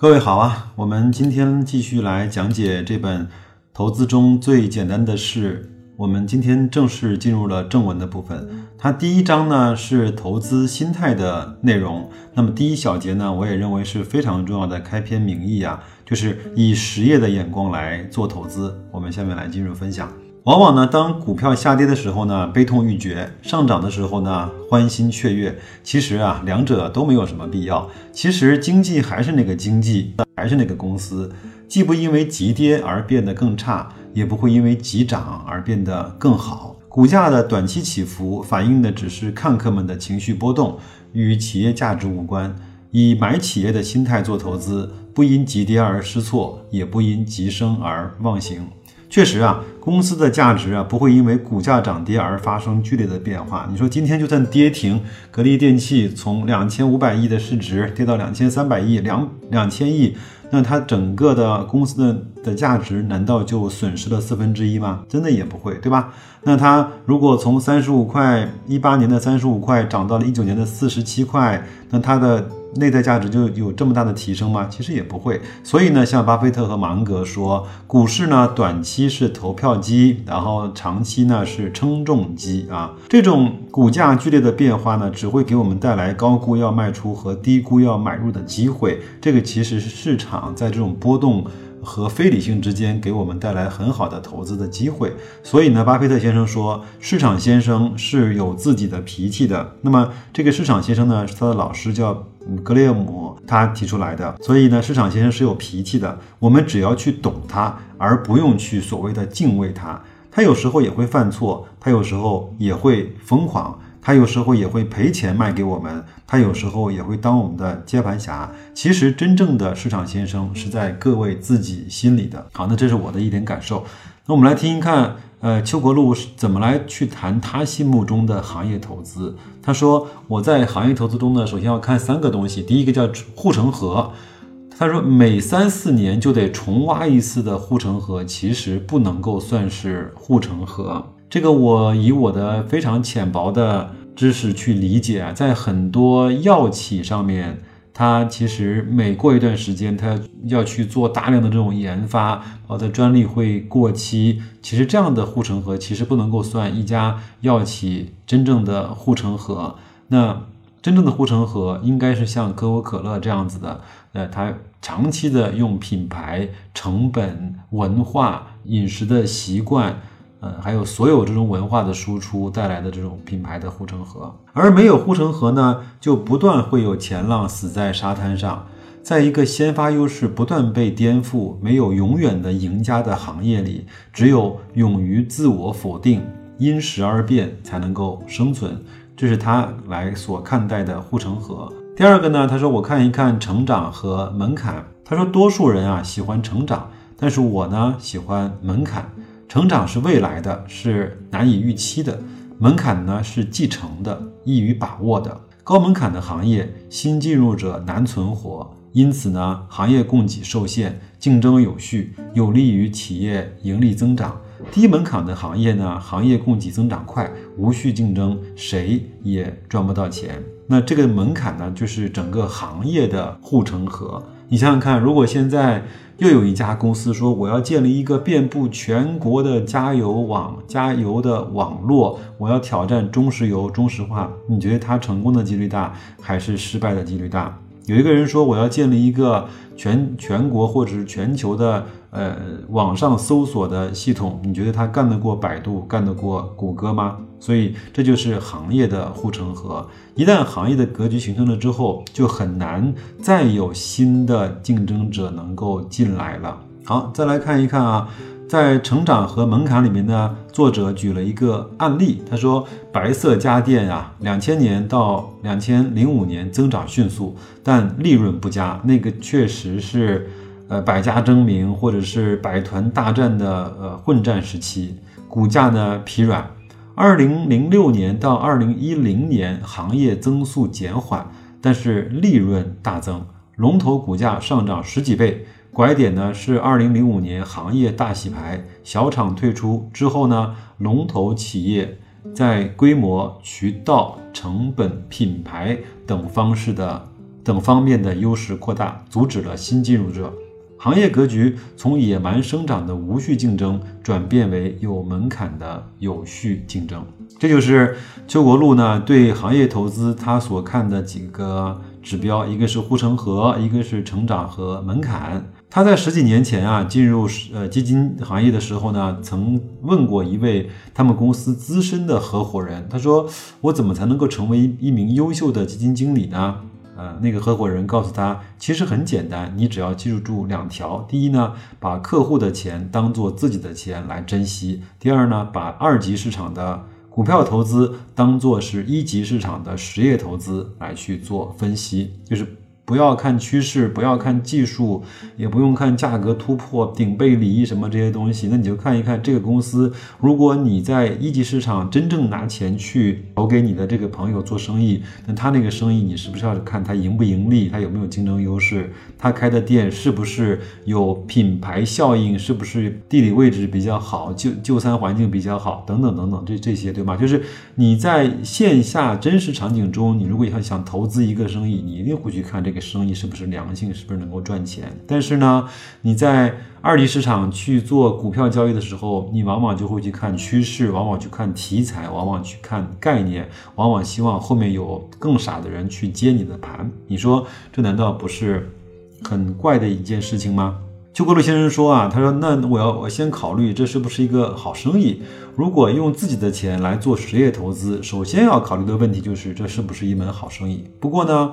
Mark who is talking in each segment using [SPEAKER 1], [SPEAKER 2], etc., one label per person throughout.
[SPEAKER 1] 各位好啊，我们今天继续来讲解这本《投资中最简单的事》。我们今天正式进入了正文的部分。它第一章呢是投资心态的内容。那么第一小节呢，我也认为是非常重要的开篇名义啊，就是以实业的眼光来做投资。我们下面来进入分享。往往呢，当股票下跌的时候呢，悲痛欲绝；上涨的时候呢，欢欣雀跃。其实啊，两者都没有什么必要。其实经济还是那个经济，还是那个公司，既不因为急跌而变得更差，也不会因为急涨而变得更好。股价的短期起伏，反映的只是看客们的情绪波动，与企业价值无关。以买企业的心态做投资，不因急跌而失措，也不因急升而忘形。确实啊，公司的价值啊不会因为股价涨跌而发生剧烈的变化。你说今天就算跌停，格力电器从两千五百亿的市值跌到两千三百亿、两两千亿，那它整个的公司的的价值难道就损失了四分之一吗？真的也不会，对吧？那它如果从三十五块一八年的三十五块涨到了一九年的四十七块，那它的。内在价值就有这么大的提升吗？其实也不会。所以呢，像巴菲特和芒格说，股市呢短期是投票机，然后长期呢是称重机啊。这种股价剧烈的变化呢，只会给我们带来高估要卖出和低估要买入的机会。这个其实是市场在这种波动。和非理性之间给我们带来很好的投资的机会，所以呢，巴菲特先生说，市场先生是有自己的脾气的。那么这个市场先生呢，是他的老师叫格雷厄姆，他提出来的。所以呢，市场先生是有脾气的，我们只要去懂他，而不用去所谓的敬畏他。他有时候也会犯错，他有时候也会疯狂。他有时候也会赔钱卖给我们，他有时候也会当我们的接盘侠。其实真正的市场先生是在各位自己心里的。好，那这是我的一点感受。那我们来听一看，呃，邱国禄是怎么来去谈他心目中的行业投资。他说，我在行业投资中呢，首先要看三个东西。第一个叫护城河。他说，每三四年就得重挖一次的护城河，其实不能够算是护城河。这个我以我的非常浅薄的知识去理解，在很多药企上面，它其实每过一段时间，它要去做大量的这种研发，它的专利会过期。其实这样的护城河其实不能够算一家药企真正的护城河。那真正的护城河应该是像可口可乐这样子的，呃，它长期的用品牌、成本、文化、饮食的习惯。呃，还有所有这种文化的输出带来的这种品牌的护城河，而没有护城河呢，就不断会有前浪死在沙滩上。在一个先发优势不断被颠覆、没有永远的赢家的行业里，只有勇于自我否定、因时而变，才能够生存。这是他来所看待的护城河。第二个呢，他说我看一看成长和门槛。他说多数人啊喜欢成长，但是我呢喜欢门槛。成长是未来的，是难以预期的；门槛呢是继承的，易于把握的。高门槛的行业，新进入者难存活，因此呢，行业供给受限，竞争有序，有利于企业盈利增长。低门槛的行业呢，行业供给增长快，无序竞争，谁也赚不到钱。那这个门槛呢，就是整个行业的护城河。你想想看，如果现在。又有一家公司说，我要建立一个遍布全国的加油网、加油的网络，我要挑战中石油、中石化。你觉得它成功的几率大，还是失败的几率大？有一个人说，我要建立一个全全国或者是全球的呃网上搜索的系统，你觉得他干得过百度，干得过谷歌吗？所以这就是行业的护城河。一旦行业的格局形成了之后，就很难再有新的竞争者能够进来了。好，再来看一看啊，在成长和门槛里面呢，作者举了一个案例，他说白色家电啊，两千年到两千零五年增长迅速，但利润不佳，那个确实是呃百家争鸣或者是百团大战的呃混战时期，股价呢疲软。二零零六年到二零一零年，行业增速减缓，但是利润大增，龙头股价上涨十几倍。拐点呢是二零零五年行业大洗牌，小厂退出之后呢，龙头企业在规模、渠道、成本、品牌等方式的等方面的优势扩大，阻止了新进入者。行业格局从野蛮生长的无序竞争转变为有门槛的有序竞争。这就是邱国禄呢对行业投资他所看的几个指标，一个是护城河，一个是成长和门槛。他在十几年前啊进入呃基金行业的时候呢，曾问过一位他们公司资深的合伙人，他说：“我怎么才能够成为一名优秀的基金经理呢？”呃，那个合伙人告诉他，其实很简单，你只要记住住两条：第一呢，把客户的钱当做自己的钱来珍惜；第二呢，把二级市场的股票投资当做是一级市场的实业投资来去做分析，就是。不要看趋势，不要看技术，也不用看价格突破、顶背离什么这些东西。那你就看一看这个公司，如果你在一级市场真正拿钱去投给你的这个朋友做生意，那他那个生意你是不是要看他盈不盈利，他有没有竞争优势，他开的店是不是有品牌效应，是不是地理位置比较好，就就餐环境比较好，等等等等，这这些对吗？就是你在线下真实场景中，你如果要想投资一个生意，你一定会去看这个。生意是不是良性，是不是能够赚钱？但是呢，你在二级市场去做股票交易的时候，你往往就会去看趋势，往往去看题材，往往去看概念，往往希望后面有更傻的人去接你的盘。你说这难道不是很怪的一件事情吗？邱国禄先生说啊，他说那我要我先考虑这是不是一个好生意。如果用自己的钱来做实业投资，首先要考虑的问题就是这是不是一门好生意。不过呢。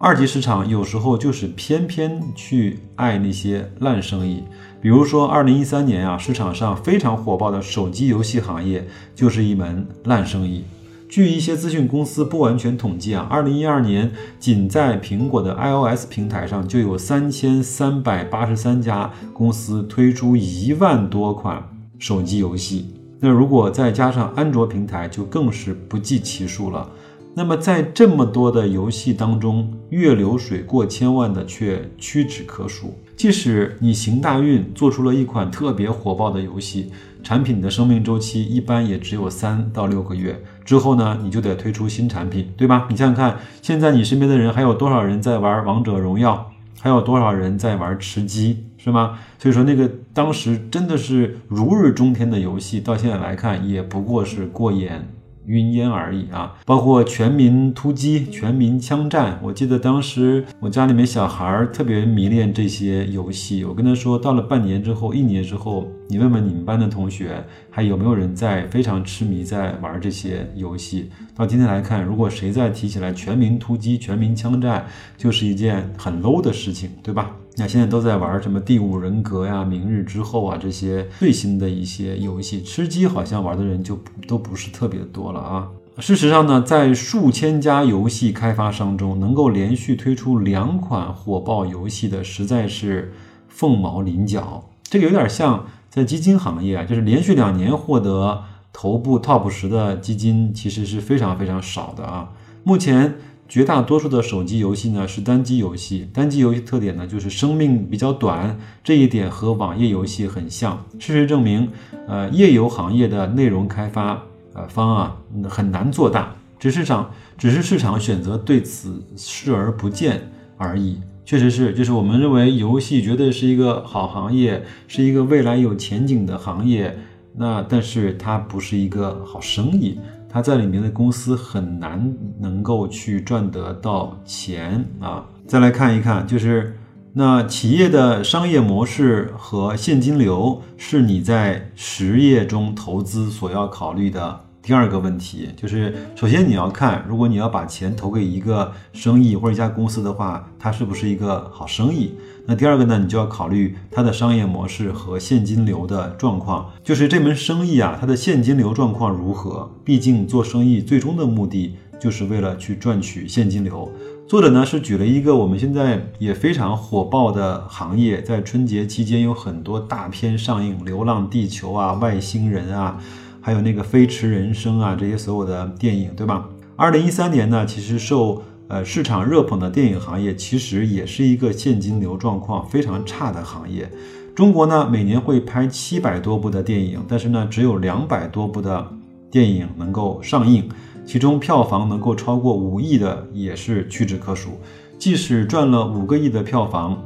[SPEAKER 1] 二级市场有时候就是偏偏去爱那些烂生意，比如说二零一三年啊，市场上非常火爆的手机游戏行业就是一门烂生意。据一些资讯公司不完全统计啊，二零一二年仅在苹果的 iOS 平台上就有三千三百八十三家公司推出一万多款手机游戏，那如果再加上安卓平台，就更是不计其数了。那么在这么多的游戏当中，月流水过千万的却屈指可数。即使你行大运做出了一款特别火爆的游戏，产品的生命周期一般也只有三到六个月，之后呢，你就得推出新产品，对吧？你想想看，现在你身边的人还有多少人在玩王者荣耀，还有多少人在玩吃鸡，是吗？所以说那个当时真的是如日中天的游戏，到现在来看也不过是过眼。云烟而已啊！包括全民突击、全民枪战，我记得当时我家里面小孩特别迷恋这些游戏。我跟他说，到了半年之后、一年之后，你问问你们班的同学，还有没有人在非常痴迷在玩这些游戏？到今天来看，如果谁再提起来全民突击、全民枪战，就是一件很 low 的事情，对吧？那现在都在玩什么第五人格呀、明日之后啊这些最新的一些游戏，吃鸡好像玩的人就都不是特别多了啊。事实上呢，在数千家游戏开发商中，能够连续推出两款火爆游戏的，实在是凤毛麟角。这个有点像在基金行业啊，就是连续两年获得头部 top 十的基金，其实是非常非常少的啊。目前。绝大多数的手机游戏呢是单机游戏，单机游戏特点呢就是生命比较短，这一点和网页游戏很像。事实证明，呃，页游行业的内容开发呃方啊很难做大，只是场只是市场选择对此视而不见而已。确实是，就是我们认为游戏绝对是一个好行业，是一个未来有前景的行业，那但是它不是一个好生意。它在里面的公司很难能够去赚得到钱啊！再来看一看，就是那企业的商业模式和现金流是你在实业中投资所要考虑的第二个问题。就是首先你要看，如果你要把钱投给一个生意或者一家公司的话，它是不是一个好生意？那第二个呢，你就要考虑它的商业模式和现金流的状况，就是这门生意啊，它的现金流状况如何？毕竟做生意最终的目的就是为了去赚取现金流。作者呢是举了一个我们现在也非常火爆的行业，在春节期间有很多大片上映，《流浪地球》啊，《外星人》啊，还有那个《飞驰人生》啊，这些所有的电影，对吧？二零一三年呢，其实受呃，市场热捧的电影行业其实也是一个现金流状况非常差的行业。中国呢，每年会拍七百多部的电影，但是呢，只有两百多部的电影能够上映，其中票房能够超过五亿的也是屈指可数。即使赚了五个亿的票房，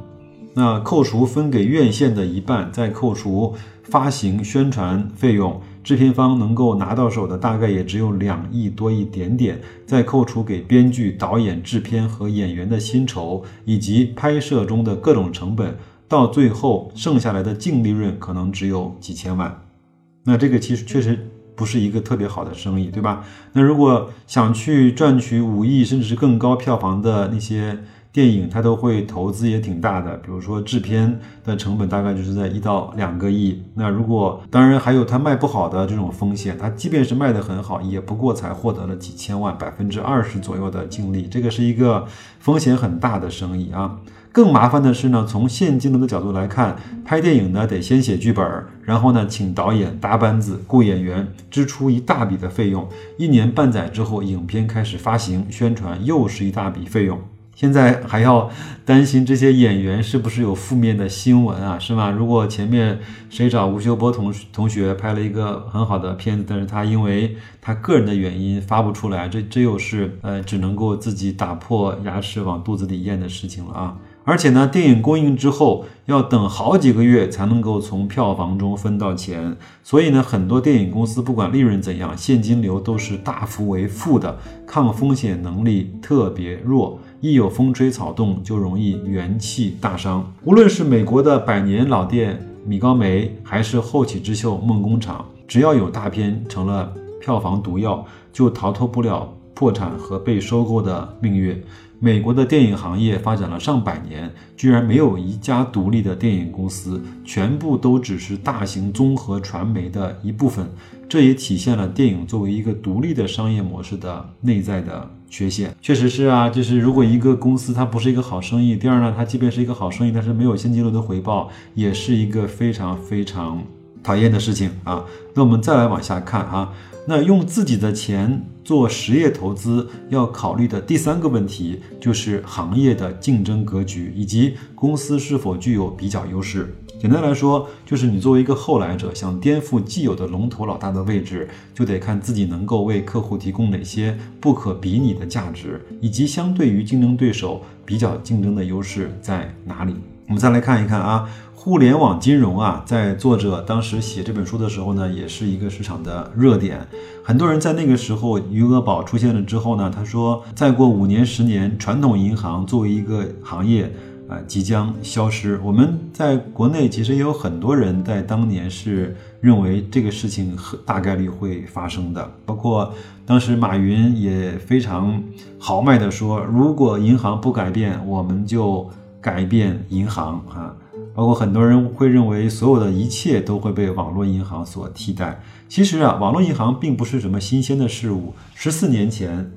[SPEAKER 1] 那扣除分给院线的一半，再扣除发行宣传费用。制片方能够拿到手的大概也只有两亿多一点点，再扣除给编剧、导演、制片和演员的薪酬以及拍摄中的各种成本，到最后剩下来的净利润可能只有几千万。那这个其实确实不是一个特别好的生意，对吧？那如果想去赚取五亿甚至是更高票房的那些。电影它都会投资也挺大的，比如说制片的成本大概就是在一到两个亿。那如果当然还有它卖不好的这种风险，它即便是卖得很好，也不过才获得了几千万，百分之二十左右的净利，这个是一个风险很大的生意啊。更麻烦的是呢，从现金流的角度来看，拍电影呢得先写剧本，然后呢请导演搭班子、雇演员，支出一大笔的费用。一年半载之后，影片开始发行、宣传，又是一大笔费用。现在还要担心这些演员是不是有负面的新闻啊，是吗？如果前面谁找吴秀波同同学拍了一个很好的片子，但是他因为他个人的原因发不出来，这这又是呃只能够自己打破牙齿往肚子里咽的事情了啊！而且呢，电影公映之后要等好几个月才能够从票房中分到钱，所以呢，很多电影公司不管利润怎样，现金流都是大幅为负的，抗风险能力特别弱。一有风吹草动，就容易元气大伤。无论是美国的百年老店米高梅，还是后起之秀梦工厂，只要有大片成了票房毒药，就逃脱不了破产和被收购的命运。美国的电影行业发展了上百年，居然没有一家独立的电影公司，全部都只是大型综合传媒的一部分。这也体现了电影作为一个独立的商业模式的内在的缺陷。确实是啊，就是如果一个公司它不是一个好生意，第二呢，它即便是一个好生意，但是没有现金流的回报，也是一个非常非常讨厌的事情啊。那我们再来往下看啊。那用自己的钱做实业投资，要考虑的第三个问题就是行业的竞争格局以及公司是否具有比较优势。简单来说，就是你作为一个后来者，想颠覆既有的龙头老大的位置，就得看自己能够为客户提供哪些不可比拟的价值，以及相对于竞争对手比较竞争的优势在哪里。我们再来看一看啊。互联网金融啊，在作者当时写这本书的时候呢，也是一个市场的热点。很多人在那个时候，余额宝出现了之后呢，他说，再过五年、十年，传统银行作为一个行业啊，即将消失。我们在国内其实也有很多人在当年是认为这个事情大概率会发生的，包括当时马云也非常豪迈地说，如果银行不改变，我们就改变银行啊。包括很多人会认为，所有的一切都会被网络银行所替代。其实啊，网络银行并不是什么新鲜的事物。十四年前，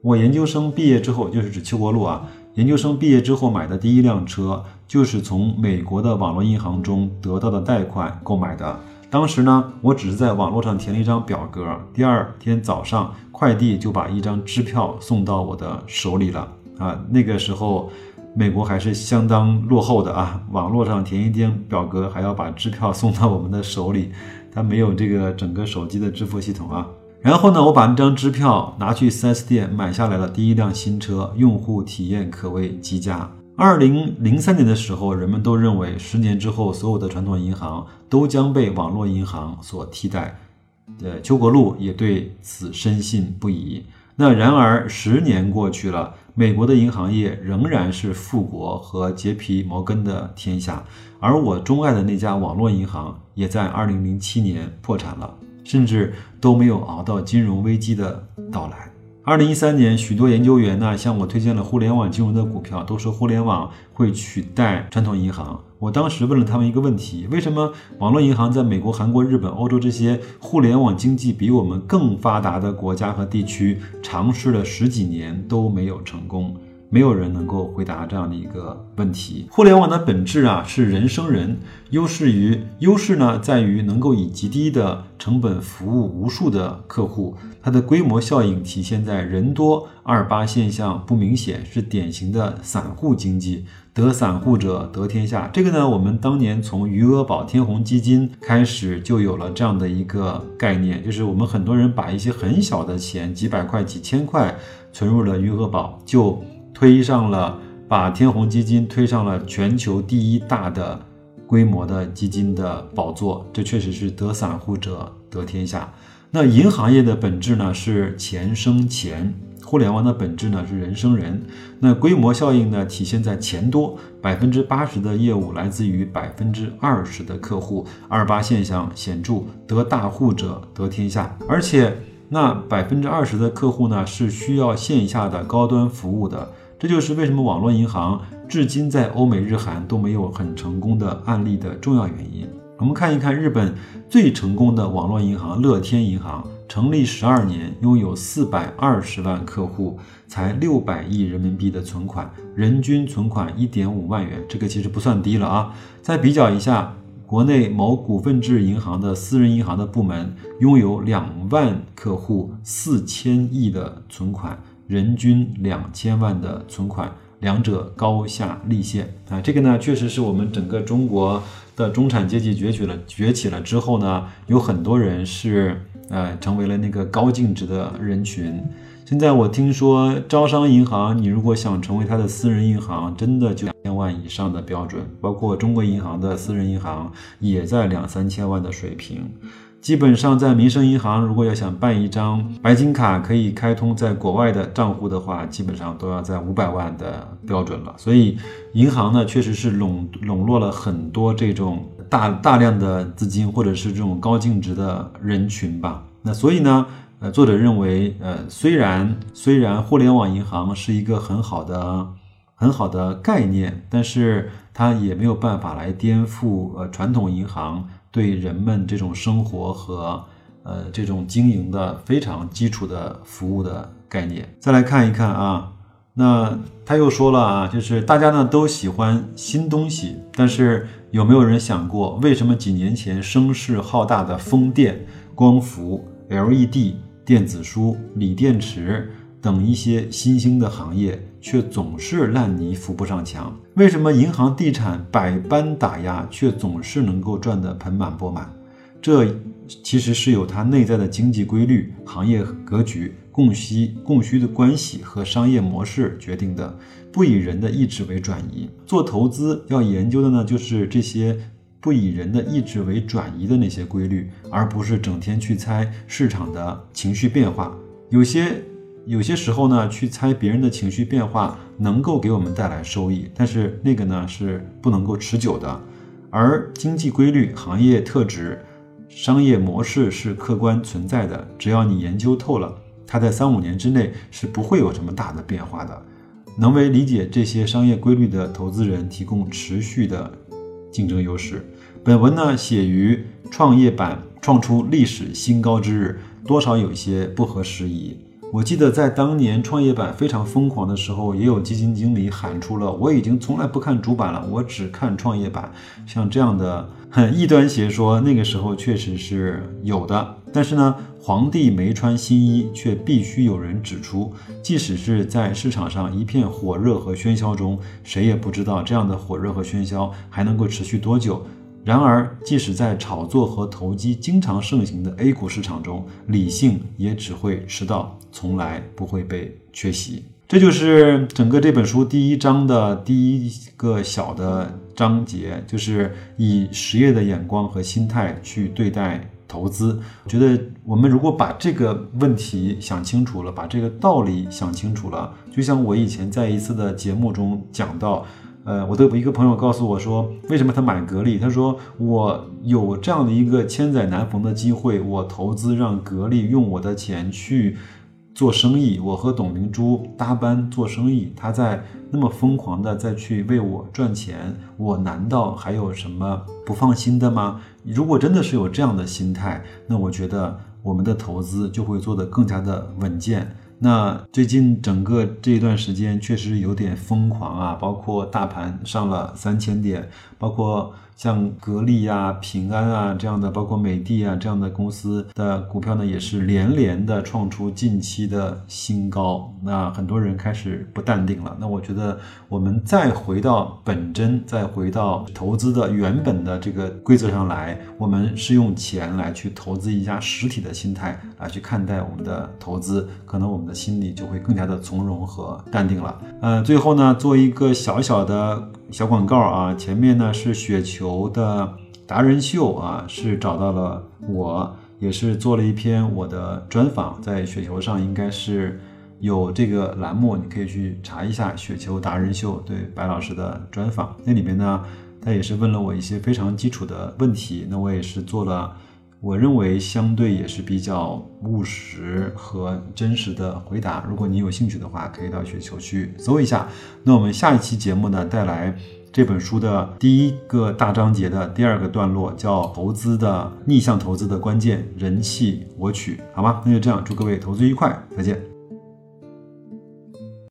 [SPEAKER 1] 我研究生毕业之后，就是指邱国禄啊，研究生毕业之后买的第一辆车，就是从美国的网络银行中得到的贷款购买的。当时呢，我只是在网络上填了一张表格，第二天早上快递就把一张支票送到我的手里了啊。那个时候。美国还是相当落后的啊！网络上填一张表格，还要把支票送到我们的手里，它没有这个整个手机的支付系统啊。然后呢，我把那张支票拿去 4S 店买下来了第一辆新车，用户体验可谓极佳。二零零三年的时候，人们都认为十年之后，所有的传统银行都将被网络银行所替代。呃，邱国禄也对此深信不疑。那然而十年过去了。美国的银行业仍然是富国和杰皮摩根的天下，而我钟爱的那家网络银行也在2007年破产了，甚至都没有熬到金融危机的到来。二零一三年，许多研究员呢向我推荐了互联网金融的股票，都说互联网会取代传统银行。我当时问了他们一个问题：为什么网络银行在美国、韩国、日本、欧洲这些互联网经济比我们更发达的国家和地区尝试了十几年都没有成功？没有人能够回答这样的一个问题。互联网的本质啊是人生人，优势于优势呢在于能够以极低的成本服务无数的客户，它的规模效应体现在人多二八现象不明显，是典型的散户经济，得散户者得天下。这个呢，我们当年从余额宝天弘基金开始就有了这样的一个概念，就是我们很多人把一些很小的钱，几百块、几千块存入了余额宝就。推上了，把天弘基金推上了全球第一大的规模的基金的宝座。这确实是得散户者得天下。那银行业的本质呢是钱生钱，互联网的本质呢是人生人。那规模效应呢体现在钱多，百分之八十的业务来自于百分之二十的客户，二八现象显著，得大户者得天下。而且那百分之二十的客户呢是需要线下的高端服务的，这就是为什么网络银行至今在欧美日韩都没有很成功的案例的重要原因。我们看一看日本最成功的网络银行乐天银行，成立十二年，拥有四百二十万客户，才六百亿人民币的存款，人均存款一点五万元，这个其实不算低了啊。再比较一下，国内某股份制银行的私人银行的部门，拥有两万客户，四千亿的存款，人均两千万的存款。两者高下立现啊，这个呢，确实是我们整个中国的中产阶级崛起了，崛起了之后呢，有很多人是呃成为了那个高净值的人群。现在我听说招商银行，你如果想成为他的私人银行，真的就两千万以上的标准，包括中国银行的私人银行也在两三千万的水平。基本上，在民生银行，如果要想办一张白金卡，可以开通在国外的账户的话，基本上都要在五百万的标准了。所以，银行呢，确实是笼笼络了很多这种大大量的资金，或者是这种高净值的人群吧。那所以呢，呃，作者认为，呃，虽然虽然互联网银行是一个很好的很好的概念，但是它也没有办法来颠覆呃传统银行。对人们这种生活和呃这种经营的非常基础的服务的概念，再来看一看啊，那他又说了啊，就是大家呢都喜欢新东西，但是有没有人想过，为什么几年前声势浩大的风电、光伏、LED、电子书、锂电池等一些新兴的行业？却总是烂泥扶不上墙。为什么银行、地产百般打压，却总是能够赚得盆满钵满？这其实是有它内在的经济规律、行业格局、供需供需的关系和商业模式决定的，不以人的意志为转移。做投资要研究的呢，就是这些不以人的意志为转移的那些规律，而不是整天去猜市场的情绪变化。有些。有些时候呢，去猜别人的情绪变化能够给我们带来收益，但是那个呢是不能够持久的。而经济规律、行业特质、商业模式是客观存在的，只要你研究透了，它在三五年之内是不会有什么大的变化的。能为理解这些商业规律的投资人提供持续的竞争优势。本文呢写于创业板创出历史新高之日，多少有些不合时宜。我记得在当年创业板非常疯狂的时候，也有基金经理喊出了“我已经从来不看主板了，我只看创业板”。像这样的很异端邪说，那个时候确实是有的。但是呢，皇帝没穿新衣，却必须有人指出。即使是在市场上一片火热和喧嚣中，谁也不知道这样的火热和喧嚣还能够持续多久。然而，即使在炒作和投机经常盛行的 A 股市场中，理性也只会迟到，从来不会被缺席。这就是整个这本书第一章的第一个小的章节，就是以实业的眼光和心态去对待投资。觉得，我们如果把这个问题想清楚了，把这个道理想清楚了，就像我以前在一次的节目中讲到。呃，我的一个朋友告诉我说，为什么他买格力？他说我有这样的一个千载难逢的机会，我投资让格力用我的钱去做生意，我和董明珠搭班做生意，他在那么疯狂的再去为我赚钱，我难道还有什么不放心的吗？如果真的是有这样的心态，那我觉得我们的投资就会做得更加的稳健。那最近整个这一段时间确实有点疯狂啊，包括大盘上了三千点，包括像格力啊、平安啊这样的，包括美的啊这样的公司的股票呢，也是连连的创出近期的新高。那很多人开始不淡定了。那我觉得我们再回到本真，再回到投资的原本的这个规则上来，我们是用钱来去投资一家实体的心态来去看待我们的投资，可能我们的心里就会更加的从容和淡定了。呃，最后呢，做一个小小的。小广告啊，前面呢是雪球的达人秀啊，是找到了我，也是做了一篇我的专访，在雪球上应该是有这个栏目，你可以去查一下雪球达人秀对白老师的专访。那里面呢，他也是问了我一些非常基础的问题，那我也是做了。我认为相对也是比较务实和真实的回答。如果你有兴趣的话，可以到雪球去搜一下。那我们下一期节目呢，带来这本书的第一个大章节的第二个段落，叫投资的逆向投资的关键，人气我取，好吗？那就这样，祝各位投资愉快，再见。